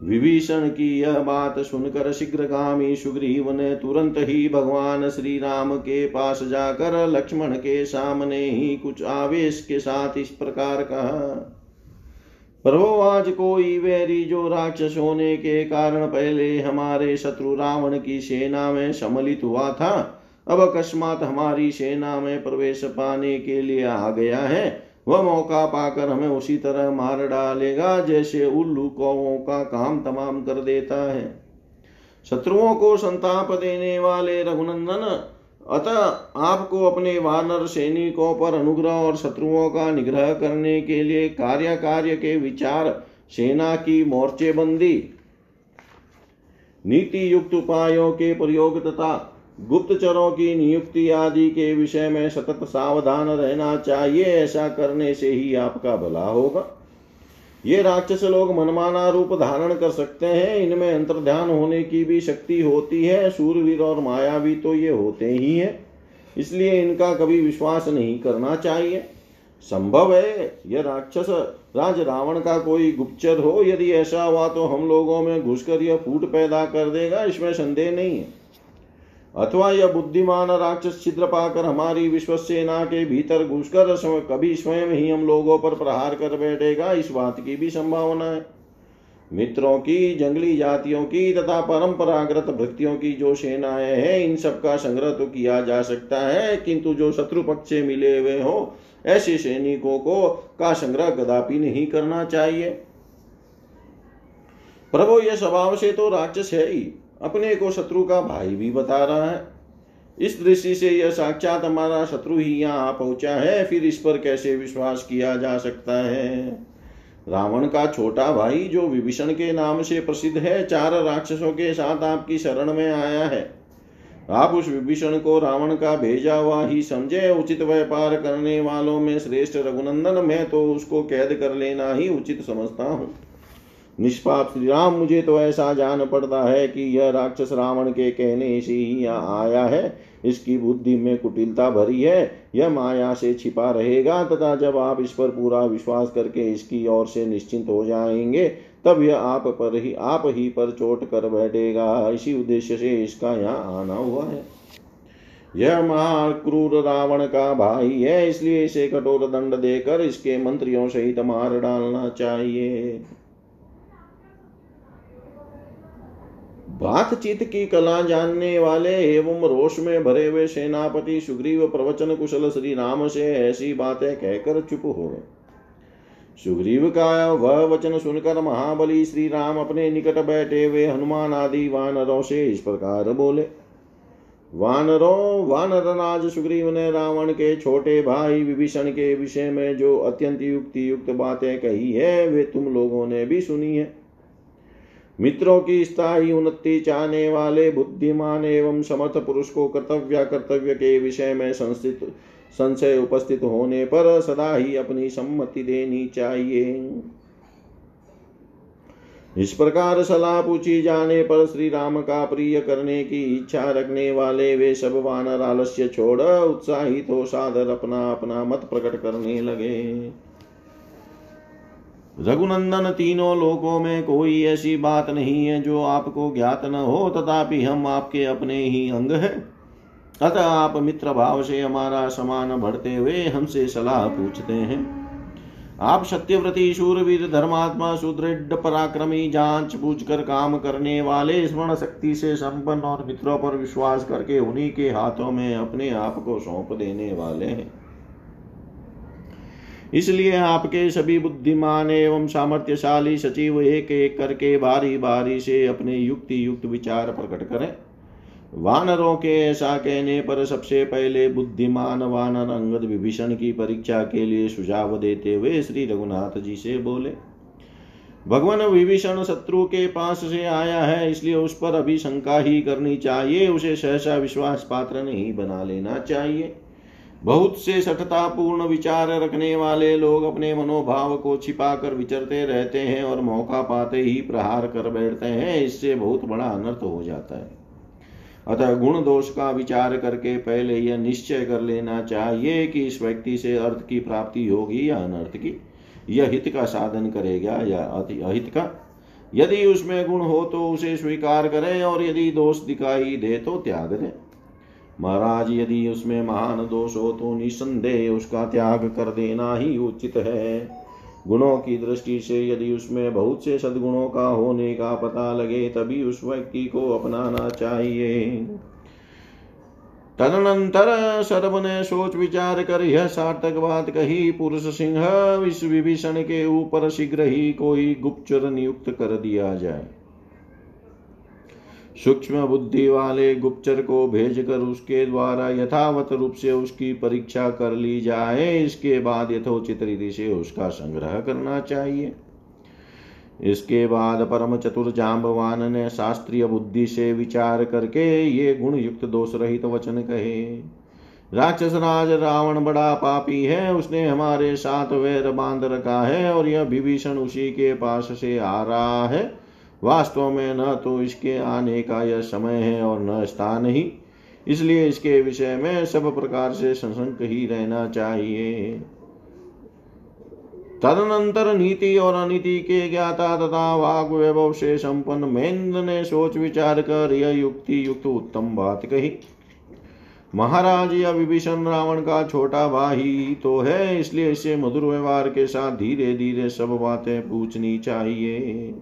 विभीषण की यह बात सुनकर शीघ्रगामी सुग्रीव ने तुरंत ही भगवान श्री राम के पास जाकर लक्ष्मण के सामने ही कुछ आवेश के साथ इस प्रकार कहा, प्रभो, आज कोई वैरी जो राक्षस होने के कारण पहले हमारे शत्रु रावण की सेना में सम्मिलित हुआ था, अब अकस्मात हमारी सेना में प्रवेश पाने के लिए आ गया है। वह मौका पाकर हमें उसी तरह मार डालेगा, जैसे उल्लू कौवों का काम तमाम कर देता है। शत्रुओं को संताप देने वाले रघुनंदन, अतः आपको अपने वानर सैनिकों पर अनुग्रह और शत्रुओं का निग्रह करने के लिए कार्य कार्य के विचार, सेना की मोर्चेबंदी नीति युक्त उपायों के प्रयोग तथा गुप्तचरों की नियुक्ति आदि के विषय में सतत सावधान रहना चाहिए, ऐसा करने से ही आपका भला होगा। ये राक्षस लोग मनमाना रूप धारण कर सकते हैं, इनमें अंतर्ध्यान होने की भी शक्ति होती है सूरवीर और मायावी तो ये होते ही है। इसलिए इनका कभी विश्वास नहीं करना चाहिए। संभव है यह राक्षस राज रावण का कोई गुप्तचर हो, यदि ऐसा हुआ तो हम लोगों में घुसकर यह फूट पैदा कर देगा, इसमें संदेह नहीं है। अथवा यह बुद्धिमान राक्षस छिद्र पाकर हमारी विश्व सेना के भीतर घुसकर कभी स्वयं ही हम लोगों पर प्रहार कर बैठेगा, इस बात की भी संभावना है। मित्रों की, जंगली जातियों की तथा परंपरागत भक्तियों की जो सेनाएँ हैं, इन सब का संग्रह तो किया जा सकता है, किंतु जो शत्रु पक्ष मिले हुए हो, ऐसे सैनिकों को का संग्रह कदापि नहीं करना चाहिए। प्रभु यह स्वभाव से तो राक्षस है ही। अपने को शत्रु का भाई भी बता रहा है। इस दृष्टि से यह साक्षात हमारा शत्रु ही यहाँ पहुँचा है, फिर इस पर कैसे विश्वास किया जा सकता है? रावण का छोटा भाई जो विभीषण के नाम से प्रसिद्ध है, चार राक्षसों के साथ आपकी शरण में आया है। आप उस विभीषण को रावण का भेजा हुआ ही समझे, उचित व्यापार करने वालों में श्रेष्ठ रघुनंदन, मैं तो उसको कैद कर लेना ही उचित समझता हूँ। निष्पाप श्री राम, मुझे तो ऐसा जान पड़ता है कि यह राक्षस रावण के कहने से ही यहाँ आया है। इसकी बुद्धि में कुटिलता भरी है। यह माया से छिपा रहेगा तथा जब आप इस पर पूरा विश्वास करके इसकी ओर से निश्चिंत हो जाएँगे, तब यह आप पर ही, आप ही पर चोट कर बैठेगा। इसी उद्देश्य से इसका यहाँ आना हुआ है। यह महाक्रूर रावण का भाई है, इसलिए इसे कठोर दंड देकर इसके मंत्रियों सहित मार डालना चाहिए। बातचीत की कला जानने वाले एवं रोष में भरे हुए सेनापति सुग्रीव प्रवचन कुशल श्री राम से ऐसी बातें कहकर चुप हो गए। सुग्रीव का वह वचन सुनकर महाबली श्री राम अपने निकट बैठे हुए हनुमान आदि वानरों से इस प्रकार बोले, वानरों, वानरराज सुग्रीव ने रावण के छोटे भाई विभीषण के विषय में जो अत्यंत युक्ति युक्त बातें कही है, वे तुम लोगों ने भी सुनी है। मित्रों की स्थायी उन्नति चाहने वाले, बुद्धिमान एवं समर्थ पुरुष को कर्तव्य कर्तव्य के विषय में संस्थित, संशय उपस्थित होने पर सदा ही अपनी सम्मति देनी चाहिए। इस प्रकार सलाह पूछी जाने पर श्री राम का प्रिय करने की इच्छा रखने वाले वे सब वानर आलस्य छोड़ उत्साहित हो सादर अपना अपना मत प्रकट करने लगे। रघुनंदन तीनों लोकों में कोई ऐसी बात नहीं है जो आपको ज्ञात न हो, तथापि हम आपके अपने ही अंग हैं। अतः आप मित्र भाव से हमारा समान बढ़ते हुए हमसे सलाह पूछते हैं। आप सत्यव्रती, शूरवीर, धर्मात्मा, सुदृढ़, पराक्रमी जाँच पूछ कर काम करने वाले स्मरण शक्ति से संपन्न और मित्रों पर विश्वास करके उन्हीं के हाथों में अपने आप को सौंप देने वाले हैं। इसलिए आपके सभी बुद्धिमान एवं सामर्थ्यशाली सचिव एक एक करके बारी बारी से अपने युक्ति युक्त विचार प्रकट करें। वानरों के ऐसा कहने पर सबसे पहले बुद्धिमान वानर अंगद विभीषण की परीक्षा के लिए सुझाव देते हुए श्री रघुनाथ जी से बोले, भगवान विभीषण शत्रु के पास से आया है, इसलिए उस पर अभी शंका ही करनी चाहिए। उसे सहसा विश्वास पात्र नहीं बना लेना चाहिए। बहुत से सठता पूर्ण विचार रखने वाले लोग अपने मनोभाव को छिपा कर विचरते रहते हैं और मौका पाते ही प्रहार कर बैठते हैं, इससे बहुत बड़ा अनर्थ हो जाता है। अतः गुण दोष का विचार करके पहले यह निश्चय कर लेना चाहिए कि इस व्यक्ति से अर्थ की प्राप्ति होगी या अनर्थ की। यह हित का साधन करेगा या अहित का। यदि उसमें गुण हो तो उसे स्वीकार करें और यदि दोष दिखाई दे तो त्याग दें। महाराज, यदि उसमें महान दोष हो तो निसंदेह उसका त्याग कर देना ही उचित है। गुणों की दृष्टि से यदि उसमें बहुत से सदगुणों का होने का पता लगे, तभी उस व्यक्ति को अपनाना चाहिए। तदनंतर सर्व ने सोच विचार कर यह सार्थक बात कही, पुरुष सिंह, इस विभीषण के ऊपर शीघ्र ही कोई गुप्तचर नियुक्त कर दिया जाए। सूक्ष्म बुद्धि वाले गुप्तचर को भेजकर उसके द्वारा यथावत रूप से उसकी परीक्षा कर ली जाए। इसके बाद यथोचित रीति से उसका संग्रह करना चाहिए। इसके बाद परम चतुर जाम्बवान ने शास्त्रीय बुद्धि से विचार करके ये गुण युक्त दोष रहित वचन कहे, राक्षस राज, रावण बड़ा पापी है, उसने हमारे साथ वैर बाँध रखा है और यह विभीषण उसी के पास से आ रहा है। वास्तव में न तो इसके आने का यह समय है और न स्थान ही। इसलिए इसके विषय में सब प्रकार से संसंक ही रहना चाहिए। तदनंतर नीति और अनिति के ज्ञाता तथा वाग वैभव से संपन्न महेंद्र ने सोच विचार कर यह युक्ति युक्त उत्तम बात कही। महाराज या विभीषण रावण का छोटा भाई तो है, इसलिए इसे मधुर व्यवहार के साथ धीरे धीरे सब बातें पूछनी चाहिए।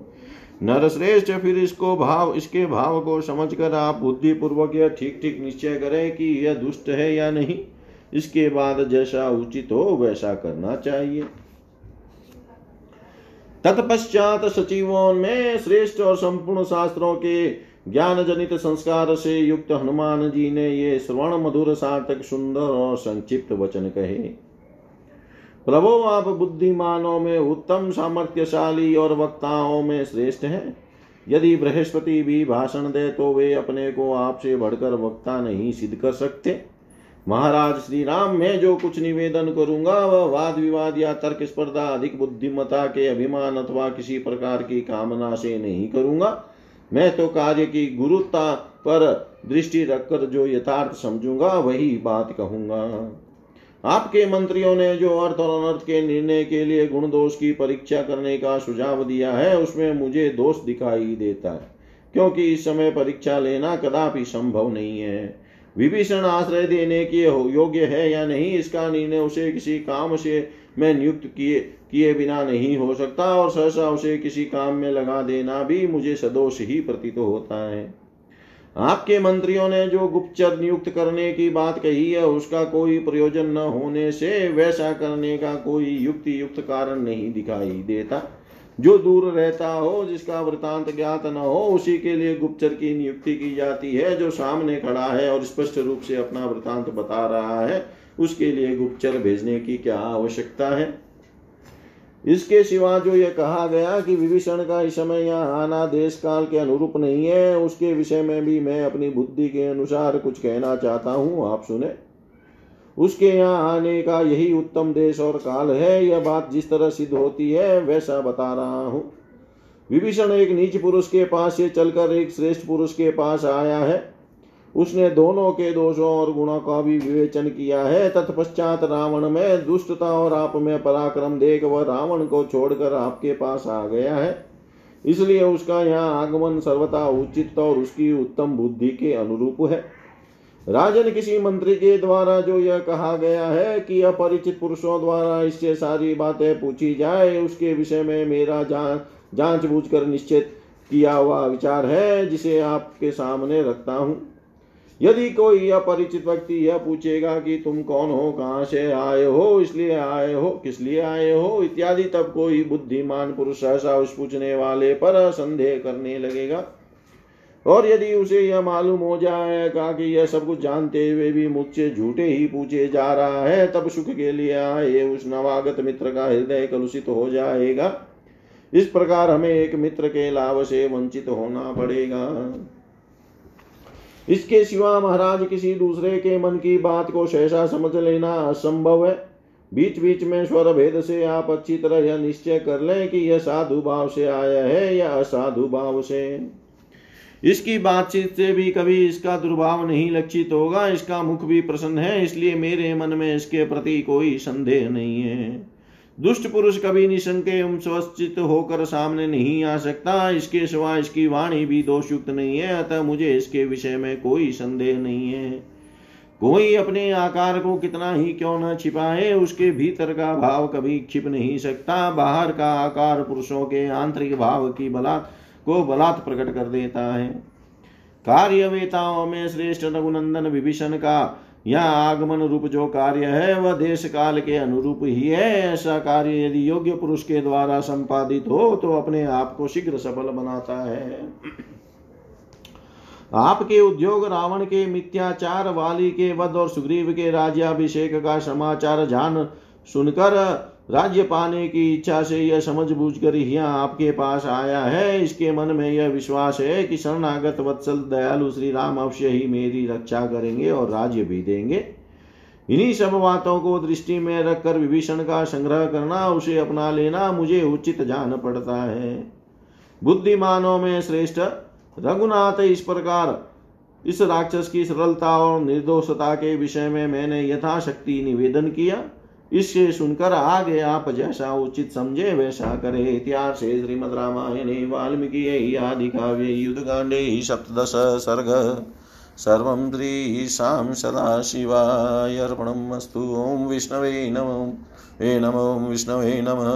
नर श्रेष्ठ फिर इसको भाव, इसके भाव को समझकर आप बुद्धि पूर्वक यह ठीक ठीक निश्चय करें कि यह दुष्ट है या नहीं। इसके बाद जैसा उचित हो वैसा करना चाहिए। तत्पश्चात सचिवों में श्रेष्ठ और संपूर्ण शास्त्रों के ज्ञान जनित संस्कार से युक्त हनुमान जी ने ये श्रवण मधुर सार्थक सुंदर और संक्षिप्त वचन कहे। प्रभु, आप बुद्धिमानों में उत्तम सामर्थ्यशाली और वक्ताओं में श्रेष्ठ हैं। यदि बृहस्पति भी भाषण दे तो वे अपने को आपसे बढ़कर वक्ता नहीं सिद्ध कर सकते। महाराज श्री राम मैं जो कुछ निवेदन करूँगा, वह वाद विवाद या तर्क स्पर्धा अधिक बुद्धिमता के अभिमान अथवा किसी प्रकार की कामना से नहीं करूँगा। मैं तो कार्य की गुरुता पर दृष्टि रखकर जो यथार्थ समझूँगा, वही बात कहूँगा। आपके मंत्रियों ने जो अर्थ और अनर्थ के निर्णय के लिए गुण दोष की परीक्षा करने का सुझाव दिया है, उसमें मुझे दोष दिखाई देता है, क्योंकि इस समय परीक्षा लेना कदापि संभव नहीं है। विभीषण आश्रय देने के योग्य है या नहीं, इसका निर्णय उसे किसी काम से मैं नियुक्त किए किए बिना नहीं हो सकता, और सहसा उसे किसी काम में लगा देना भी मुझे सदोष ही प्रतीत होता है। आपके मंत्रियों ने जो गुप्तचर नियुक्त करने की बात कही है, उसका कोई प्रयोजन न होने से वैसा करने का कोई युक्ति युक्त कारण नहीं दिखाई देता। जो दूर रहता हो, जिसका वृतांत ज्ञात न हो, उसी के लिए गुप्तचर की नियुक्ति की जाती है। जो सामने खड़ा है और स्पष्ट रूप से अपना वृतांत बता रहा है, उसके लिए गुप्तचर भेजने की क्या आवश्यकता है? इसके सिवा जो ये कहा गया कि विभीषण का इस समय यहाँ आना देश काल के अनुरूप नहीं है, उसके विषय में भी मैं अपनी बुद्धि के अनुसार कुछ कहना चाहता हूँ, आप सुने। उसके यहाँ आने का यही उत्तम देश और काल है, यह बात जिस तरह सिद्ध होती है, वैसा बता रहा हूँ। विभीषण एक नीच पुरुष के पास से चलकर एक श्रेष्ठ पुरुष के पास आया है। उसने दोनों के दोषों और गुणों का भी विवेचन किया है। तत्पश्चात रावण में दुष्टता और आप में पराक्रम देख वह रावण को छोड़कर आपके पास आ गया है। इसलिए उसका यहाँ आगमन सर्वथा उचित और उसकी उत्तम बुद्धि के अनुरूप है। राजन किसी मंत्री के द्वारा जो यह कहा गया है कि अपरिचित पुरुषों द्वारा इससे सारी बातें पूछी जाए, उसके विषय में मेरा जाँच जाँच बूझ कर निश्चित किया हुआ विचार है, जिसे आपके सामने रखता हूँ। यदि कोई अपरिचित व्यक्ति यह पूछेगा कि तुम कौन हो, कहाँ से आए हो इसलिए आए हो, किस लिए आए हो, इत्यादि, तब कोई बुद्धिमान पुरुष सहसा उस पूछने वाले पर संदेह करने लगेगा। और यदि उसे यह मालूम हो जाएगा कि यह सब कुछ जानते हुए भी मुझसे झूठे ही पूछे जा रहा है, तब सुख के लिए आए उस नवागत मित्र का हृदय कलुषित हो जाएगा। इस प्रकार हमें एक मित्र के लाभ से वंचित होना पड़ेगा। इसके सिवा महाराज किसी दूसरे के मन की बात को सहसा समझ लेना असंभव है। बीच बीच में स्वर भेद से आप अच्छी तरह यह निश्चय कर लें कि यह साधु भाव से आया है या असाधु भाव से। इसकी बातचीत से भी कभी इसका दुर्भाव नहीं लक्षित होगा, इसका मुख भी प्रसन्न है, इसलिए मेरे मन में इसके प्रति कोई संदेह नहीं है। दुष्ट पुरुष कभी निशंक एवं स्वचित होकर सामने नहीं आ सकता। इसके सिवा इसकी वाणी भी दोषयुक्त नहीं है, अतः मुझे इसके विषय में कोई संदेह नहीं है। कोई अपने आकार को कितना ही क्यों न छिपाए, उसके भीतर का भाव कभी छिप नहीं सकता। बाहर का आकार पुरुषों के आंतरिक भाव की बलात् को बलात् प्रकट कर देता है। कार्यवेताओं में श्रेष्ठ रघुनंदन विभीषण का यह आगमन रूप जो कार्य है, वह देश काल के अनुरूप ही है। ऐसा कार्य यदि योग्य पुरुष के द्वारा संपादित हो तो अपने आप को शीघ्र सफल बनाता है। आपके उद्योग रावण के मिथ्याचार, वाली के वध और सुग्रीव के राज्याभिषेक का समाचार जान सुनकर राज्य पाने की इच्छा से यह समझ बूझ कर यहाँ आपके पास आया है। इसके मन में यह विश्वास है कि शरणागत वत्सल दयालु श्री राम अवश्य ही मेरी रक्षा करेंगे और राज्य भी देंगे। इन्हीं सब बातों को दृष्टि में रखकर विभीषण का संग्रह करना, उसे अपना लेना मुझे उचित जान पड़ता है। बुद्धिमानों में श्रेष्ठ रघुनाथ इस प्रकार इस राक्षस की सरलता और निर्दोषता के विषय में मैंने यथाशक्ति निवेदन किया। इससे सुनकर आगे आप जैसा उचित समझे वैसा करे। इतिहास श्रीमद रामायणे, वाल्मीकि आदि काव्ये, युद्धकांडे, सप्तदश सर्ग। सर्वं श्रीशां सदाशिवाय अर्पणम् अस्तु। ॐ विष्णवे नमो। हे नमो, विष्णवे नमः।